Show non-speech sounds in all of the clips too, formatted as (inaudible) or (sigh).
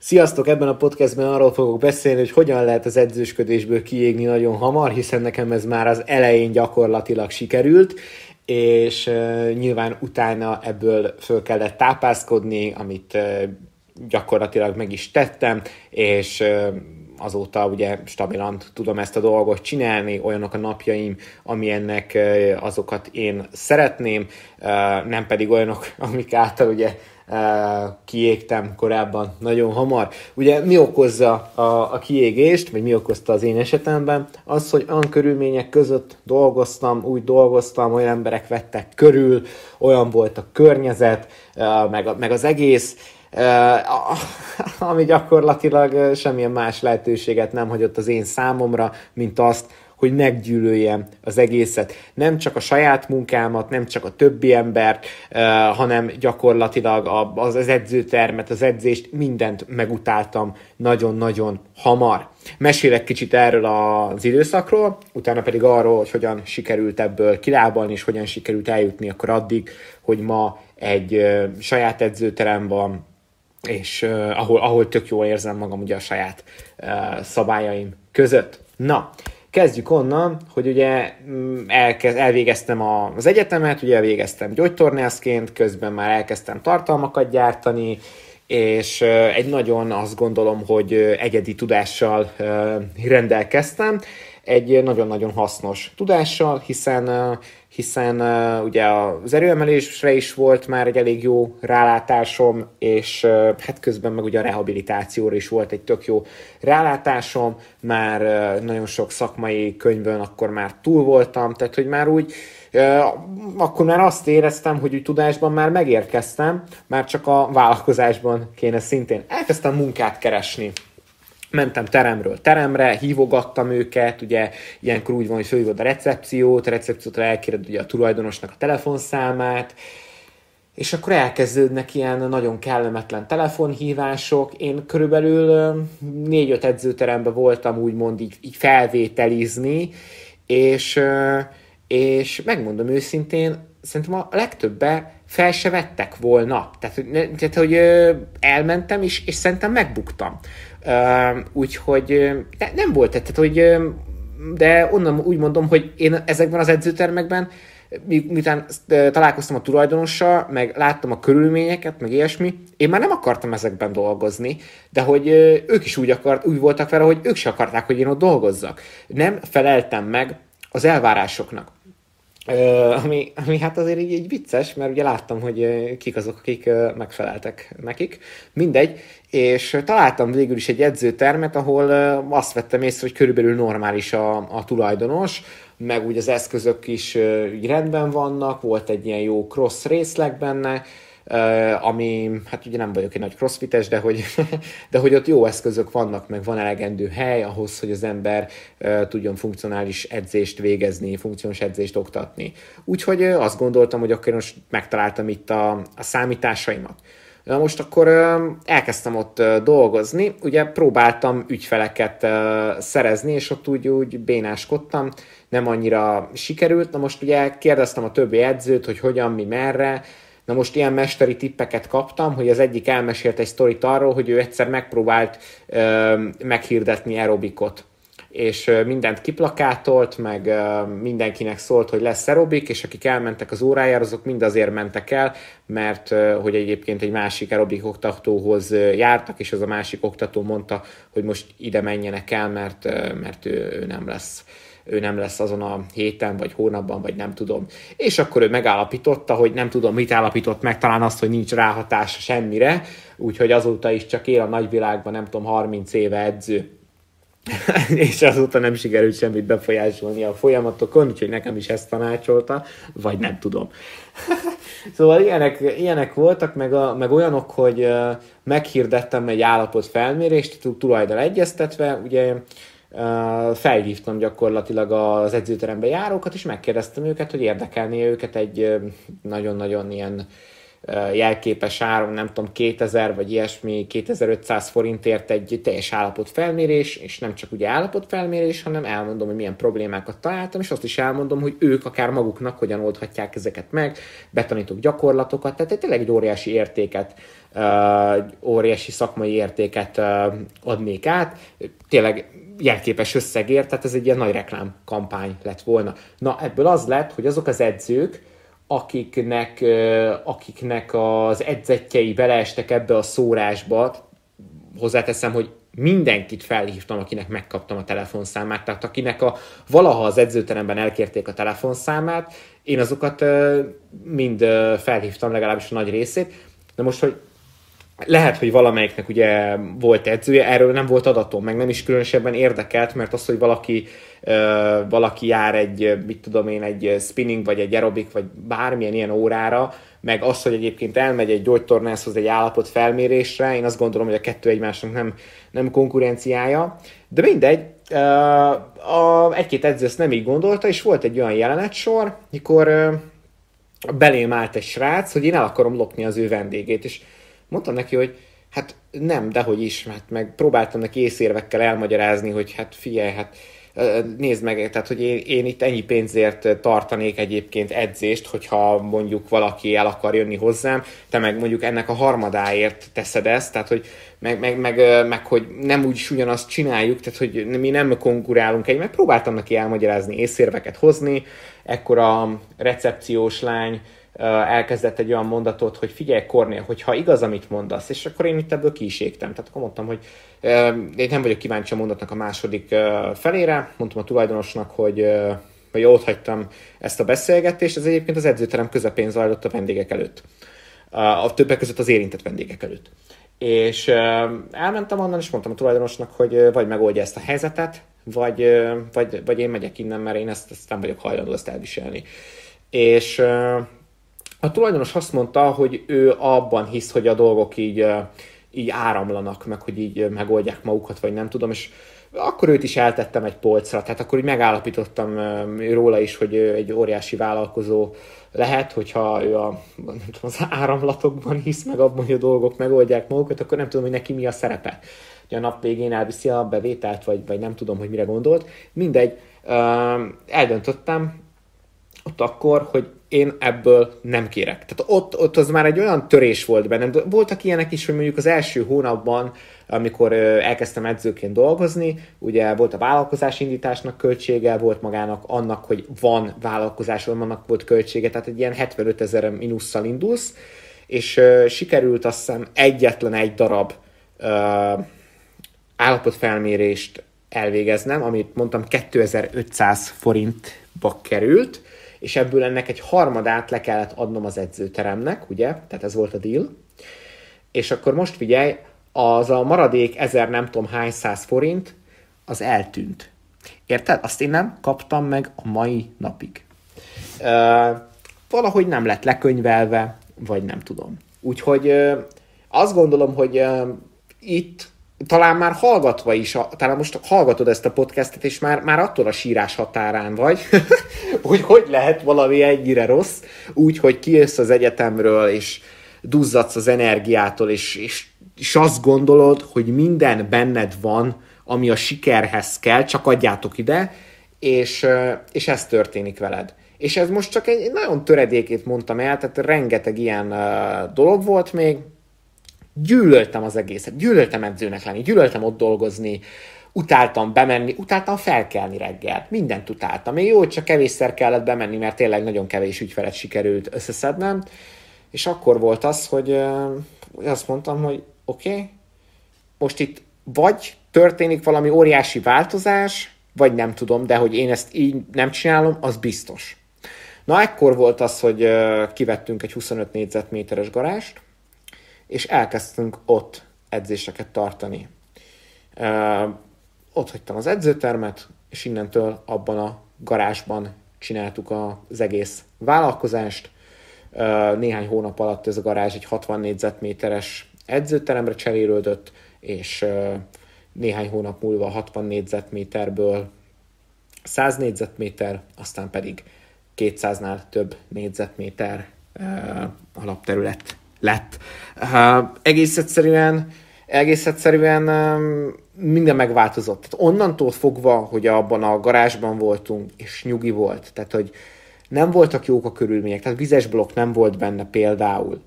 Sziasztok! Ebben a podcastben arról fogok beszélni, hogy hogyan lehet az edzősködésből kiégni nagyon hamar, hiszen nekem ez már az elején gyakorlatilag sikerült, és nyilván utána ebből föl kellett tápászkodni, amit gyakorlatilag meg is tettem, és azóta ugye stabilan tudom ezt a dolgot csinálni, olyanok a napjaim, amilyennek azokat én szeretném, nem pedig olyanok, (laughs) amik által ugye kiégtem korábban nagyon hamar. Ugye mi okozza a, a kiégést, vagy mi okozta az én esetemben? Az, hogy olyan körülmények között dolgoztam, úgy dolgoztam, olyan emberek vettek körül, olyan volt a környezet, meg, meg az egész, ami gyakorlatilag semmilyen más lehetőséget nem hagyott az én számomra, mint azt, hogy meggyűlöljem az egészet. Nem csak a saját munkámat, nem csak a többi embert, hanem gyakorlatilag az, edzőtermet, az edzést, mindent megutáltam nagyon-nagyon hamar. Mesélek kicsit erről az időszakról, utána pedig arról, hogy hogyan sikerült ebből kilábalni, és hogyan sikerült eljutni akkor addig, hogy ma egy saját edzőterem van, és uh, ahol, ahol tök jól érzem magam ugye a saját uh, szabályaim között. Na, kezdjük onnan, hogy ugye mm, elkez, elvégeztem az egyetemet, ugye elvégeztem gyógytornászként, közben már elkezdtem tartalmakat gyártani, és uh, egy nagyon azt gondolom, hogy egyedi tudással uh, rendelkeztem, egy nagyon-nagyon hasznos tudással, hiszen hiszen uh, ugye az erőemelésre is volt már egy elég jó rálátásom, és uh, hát közben meg ugye a rehabilitációra is volt egy tök jó rálátásom, már uh, nagyon sok szakmai könyvön akkor már túl voltam, tehát hogy már úgy uh, akkor már azt éreztem, hogy úgy tudásban már megérkeztem, már csak a vállalkozásban kéne szintén. Elkezdtem munkát keresni mentem teremről teremre, hívogattam őket, ugye ilyenkor úgy van, hogy fölhívod a recepciót, a recepciótól elkéred ugye a tulajdonosnak a telefonszámát, és akkor elkezdődnek ilyen nagyon kellemetlen telefonhívások. Én körülbelül négy-öt edzőteremben voltam úgymond így, így felvételizni, és, és megmondom őszintén, szerintem a legtöbbe fel se vettek volna. Tehát, tehát, hogy elmentem, és, és szerintem megbuktam. Úgyhogy nem volt, tehát hogy de onnan úgy mondom, hogy én ezekben az edzőtermekben miután találkoztam a tulajdonossal, meg láttam a körülményeket, meg ilyesmi, én már nem akartam ezekben dolgozni, de hogy ők is úgy, akart, úgy voltak vele, hogy ők se akarták, hogy én ott dolgozzak. Nem feleltem meg az elvárásoknak. Ami, ami hát azért így, így vicces, mert ugye láttam, hogy kik azok, akik megfeleltek nekik. Mindegy, és találtam végül is egy edzőtermet, ahol azt vettem észre, hogy körülbelül normális a, a tulajdonos, meg úgy az eszközök is uh, rendben vannak, volt egy ilyen jó cross részleg benne, ami, hát ugye nem vagyok egy nagy crossfites, de hogy, (laughs) de hogy ott jó eszközök vannak, meg van elegendő hely ahhoz, hogy az ember tudjon funkcionális edzést végezni, funkciós edzést oktatni. Úgyhogy azt gondoltam, hogy akkor most megtaláltam itt a, a számításaimat. Na most akkor elkezdtem ott dolgozni, ugye próbáltam ügyfeleket szerezni, és ott úgy, úgy bénáskodtam, nem annyira sikerült. Na most ugye kérdeztem a többi edzőt, hogy hogyan, mi, merre, Na most ilyen mesteri tippeket kaptam, hogy az egyik elmesélt egy sztorit arról, hogy ő egyszer megpróbált ö, meghirdetni aerobikot. És mindent kiplakátolt, meg mindenkinek szólt, hogy lesz aerobik, és akik elmentek az órájára, azok mind azért mentek el, mert hogy egyébként egy másik aerobik oktatóhoz jártak, és az a másik oktató mondta, hogy most ide menjenek el, mert, mert ő, ő nem lesz ő nem lesz azon a héten, vagy hónapban, vagy nem tudom. És akkor ő megállapította, hogy nem tudom, mit állapított meg, talán azt, hogy nincs ráhatása semmire, úgyhogy azóta is csak él a nagyvilágban, nem tudom, 30 éve edző. (laughs) és azóta nem sikerült semmit befolyásolni a folyamatokon, úgyhogy nekem is ezt tanácsolta, vagy nem tudom. (laughs) szóval ilyenek, ilyenek voltak, meg, a, meg olyanok, hogy meghirdettem egy állapot felmérést, tulajdon egyeztetve, ugye felhívtam gyakorlatilag az edzőterembe járókat, és megkérdeztem őket, hogy érdekelné őket egy nagyon-nagyon ilyen jelképes áron, nem tudom, 2000 vagy ilyesmi, 2500 forintért egy teljes állapotfelmérés, és nem csak ugye állapotfelmérés, hanem elmondom, hogy milyen problémákat találtam, és azt is elmondom, hogy ők akár maguknak hogyan oldhatják ezeket meg, betanítok gyakorlatokat, tehát tényleg egy óriási értéket, óriási szakmai értéket adnék át. Tényleg jelképes összegért, tehát ez egy ilyen nagy reklámkampány lett volna. Na, ebből az lett, hogy azok az edzők, akiknek, akiknek az edzetjei beleestek ebbe a szórásba, hozzáteszem, hogy mindenkit felhívtam, akinek megkaptam a telefonszámát, tehát akinek a, valaha az edzőteremben elkérték a telefonszámát, én azokat mind felhívtam legalábbis a nagy részét. De most, hogy lehet, hogy valamelyiknek ugye volt edzője, erről nem volt adatom, meg nem is különösebben érdekelt, mert az, hogy valaki, valaki jár egy, mit tudom én, egy spinning, vagy egy aerobik, vagy bármilyen ilyen órára, meg az, hogy egyébként elmegy egy gyógytornászhoz egy állapot felmérésre, én azt gondolom, hogy a kettő egymásnak nem, nem konkurenciája, de mindegy, a, egy-két edző ezt nem így gondolta, és volt egy olyan jelenetsor, mikor belém állt egy srác, hogy én el akarom lopni az ő vendégét, és mondtam neki, hogy hát nem, dehogy is, hát meg próbáltam neki észérvekkel elmagyarázni, hogy hát figyelj, hát nézd meg, tehát hogy én, én itt ennyi pénzért tartanék egyébként edzést, hogyha mondjuk valaki el akar jönni hozzám, te meg mondjuk ennek a harmadáért teszed ezt, tehát hogy meg, meg, meg, meg hogy nem úgy is ugyanazt csináljuk, tehát hogy mi nem konkurálunk egy, meg próbáltam neki elmagyarázni, észérveket hozni, ekkor a recepciós lány elkezdett egy olyan mondatot, hogy figyelj Kornél, hogyha igaz, amit mondasz, és akkor én itt ebből ki is égtem. Tehát akkor mondtam, hogy én nem vagyok kíváncsi a mondatnak a második felére, mondtam a tulajdonosnak, hogy hogy ott hagytam ezt a beszélgetést, ez egyébként az edzőterem közepén zajlott a vendégek előtt. A többek között az érintett vendégek előtt. És elmentem onnan, és mondtam a tulajdonosnak, hogy vagy megoldja ezt a helyzetet, vagy, vagy, vagy én megyek innen, mert én ezt, ezt nem vagyok hajlandó ezt elviselni. És a tulajdonos azt mondta, hogy ő abban hisz, hogy a dolgok így, így áramlanak, meg hogy így megoldják magukat, vagy nem tudom, és akkor őt is eltettem egy polcra, tehát akkor így megállapítottam róla is, hogy ő egy óriási vállalkozó lehet, hogyha ő a, nem tudom, az áramlatokban hisz, meg abban, hogy a dolgok megoldják magukat, akkor nem tudom, hogy neki mi a szerepe. Hogy a nap végén elviszi a bevételt, vagy, vagy nem tudom, hogy mire gondolt. Mindegy, eldöntöttem ott akkor, hogy én ebből nem kérek. Tehát ott, ott az már egy olyan törés volt bennem. Voltak ilyenek is, hogy mondjuk az első hónapban, amikor elkezdtem edzőként dolgozni, ugye volt a vállalkozás indításnak költsége, volt magának annak, hogy van vállalkozás, annak volt költsége, tehát egy ilyen 75 ezer minusszal indulsz, és sikerült azt hiszem egyetlen egy darab uh, állapotfelmérést elvégeznem, amit mondtam 2500 forintba került, és ebből ennek egy harmadát le kellett adnom az edzőteremnek, ugye? Tehát ez volt a deal. És akkor most figyelj, az a maradék ezer nem tudom hány száz forint, az eltűnt. Érted? Azt én nem kaptam meg a mai napig. Uh, valahogy nem lett lekönyvelve, vagy nem tudom. Úgyhogy uh, azt gondolom, hogy uh, itt talán már hallgatva is, talán most hallgatod ezt a podcastet, és már, már attól a sírás határán vagy, (laughs) hogy hogy lehet valami ennyire rossz, úgy, hogy kijössz az egyetemről, és duzzadsz az energiától, és, és, és azt gondolod, hogy minden benned van, ami a sikerhez kell, csak adjátok ide, és, és ez történik veled. És ez most csak egy nagyon töredékét mondtam el, tehát rengeteg ilyen dolog volt még, gyűlöltem az egészet, gyűlöltem edzőnek lenni, gyűlöltem ott dolgozni, utáltam bemenni, utáltam felkelni reggel, mindent utáltam. Még jó, csak kevésszer kellett bemenni, mert tényleg nagyon kevés ügyfelet sikerült összeszednem, és akkor volt az, hogy azt mondtam, hogy oké, okay, most itt vagy történik valami óriási változás, vagy nem tudom, de hogy én ezt így nem csinálom, az biztos. Na, ekkor volt az, hogy kivettünk egy 25 négyzetméteres garást, és elkezdtünk ott edzéseket tartani. Ott hagytam az edzőtermet, és innentől abban a garázsban csináltuk az egész vállalkozást. Néhány hónap alatt ez a garázs egy 60 négyzetméteres edzőteremre cserélődött, és néhány hónap múlva 60 négyzetméterből 100 négyzetméter, aztán pedig 200-nál több négyzetméter alapterület lett. Egész egyszerűen, egész egyszerűen minden megváltozott. Tehát onnantól fogva, hogy abban a garázsban voltunk, és nyugi volt, tehát hogy nem voltak jók a körülmények, tehát vizes blokk nem volt benne például,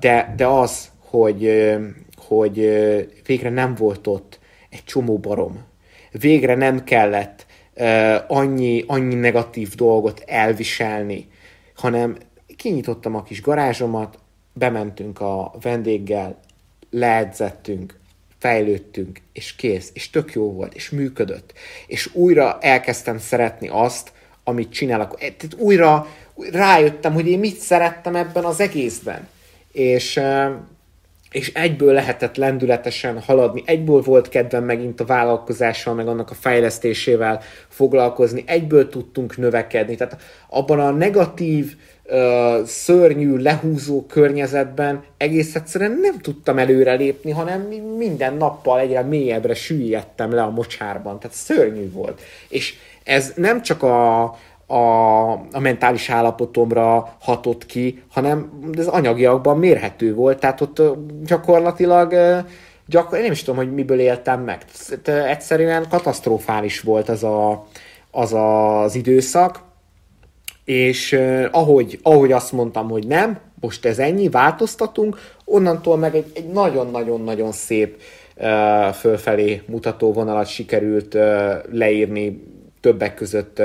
de, de az, hogy, hogy végre nem volt ott egy csomó barom, végre nem kellett annyi, annyi negatív dolgot elviselni, hanem kinyitottam a kis garázsomat, bementünk a vendéggel, leedzettünk, fejlődtünk, és kész, és tök jó volt, és működött. És újra elkezdtem szeretni azt, amit csinálok. E, tehát újra rájöttem, hogy én mit szerettem ebben az egészben. És, és egyből lehetett lendületesen haladni, egyből volt kedvem megint a vállalkozással, meg annak a fejlesztésével foglalkozni, egyből tudtunk növekedni. Tehát abban a negatív, szörnyű, lehúzó környezetben egész egyszerűen nem tudtam előrelépni, hanem minden nappal egyre mélyebbre süllyedtem le a mocsárban. Tehát szörnyű volt. És ez nem csak a, a, a mentális állapotomra hatott ki, hanem ez anyagiakban mérhető volt, tehát ott gyakorlatilag gyakor, én nem is tudom, hogy miből éltem meg. Egyszerűen katasztrofális volt az a, az, az időszak, és ahogy, ahogy azt mondtam, hogy nem, most ez ennyi, változtatunk, onnantól meg egy, egy nagyon-nagyon-nagyon szép fölfelé mutató vonalat sikerült leírni többek között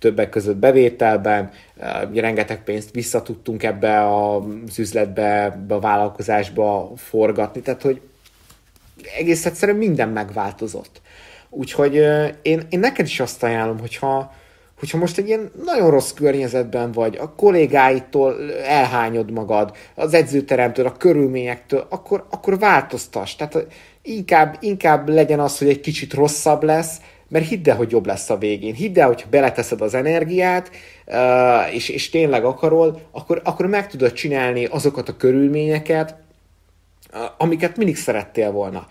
többek között bevételben, rengeteg pénzt visszatudtunk ebbe az üzletbe, a vállalkozásba forgatni, tehát hogy egész egyszerűen minden megváltozott. Úgyhogy én, én neked is azt ajánlom, hogyha, hogyha most egy ilyen nagyon rossz környezetben vagy, a kollégáitól elhányod magad, az edzőteremtől, a körülményektől, akkor, akkor változtass. Tehát inkább, inkább legyen az, hogy egy kicsit rosszabb lesz, mert hidd el, hogy jobb lesz a végén. Hidd el, hogyha beleteszed az energiát, és, és tényleg akarod, akkor, akkor meg tudod csinálni azokat a körülményeket, amiket mindig szerettél volna.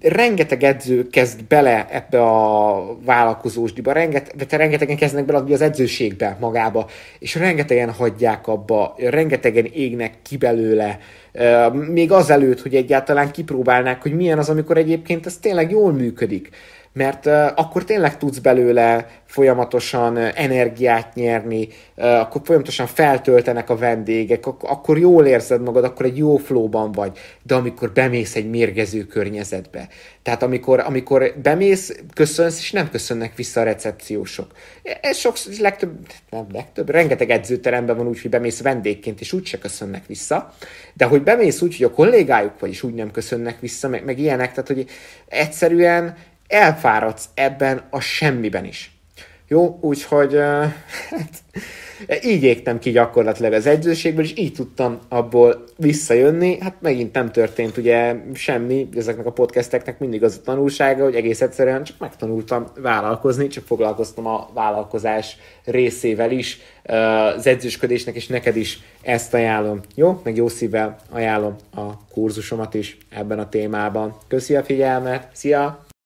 Rengeteg edző kezd bele ebbe a vállalkozósdiba, renget, de rengetegen kezdenek bele az edzőségbe magába, és rengetegen hagyják abba, rengetegen égnek ki belőle, még azelőtt, hogy egyáltalán kipróbálnák, hogy milyen az, amikor egyébként ez tényleg jól működik mert akkor tényleg tudsz belőle folyamatosan energiát nyerni, akkor folyamatosan feltöltenek a vendégek, akkor jól érzed magad, akkor egy jó flowban vagy, de amikor bemész egy mérgező környezetbe, tehát amikor, amikor bemész, köszönsz, és nem köszönnek vissza a recepciósok. Ez sok, legtöbb, nem legtöbb, rengeteg edzőteremben van úgy, hogy bemész vendégként, és úgyse köszönnek vissza, de hogy bemész úgy, hogy a kollégájuk vagy, és úgy nem köszönnek vissza, meg, meg ilyenek, tehát hogy egyszerűen elfáradsz ebben a semmiben is. Jó, úgyhogy uh, így égtem ki gyakorlatilag az edzőségből, és így tudtam abból visszajönni. Hát megint nem történt ugye semmi, ezeknek a podcasteknek mindig az a tanulsága, hogy egész egyszerűen csak megtanultam vállalkozni, csak foglalkoztam a vállalkozás részével is, az edzősködésnek, és neked is ezt ajánlom. Jó? Meg jó szívvel ajánlom a kurzusomat is ebben a témában. Köszi a figyelmet, szia!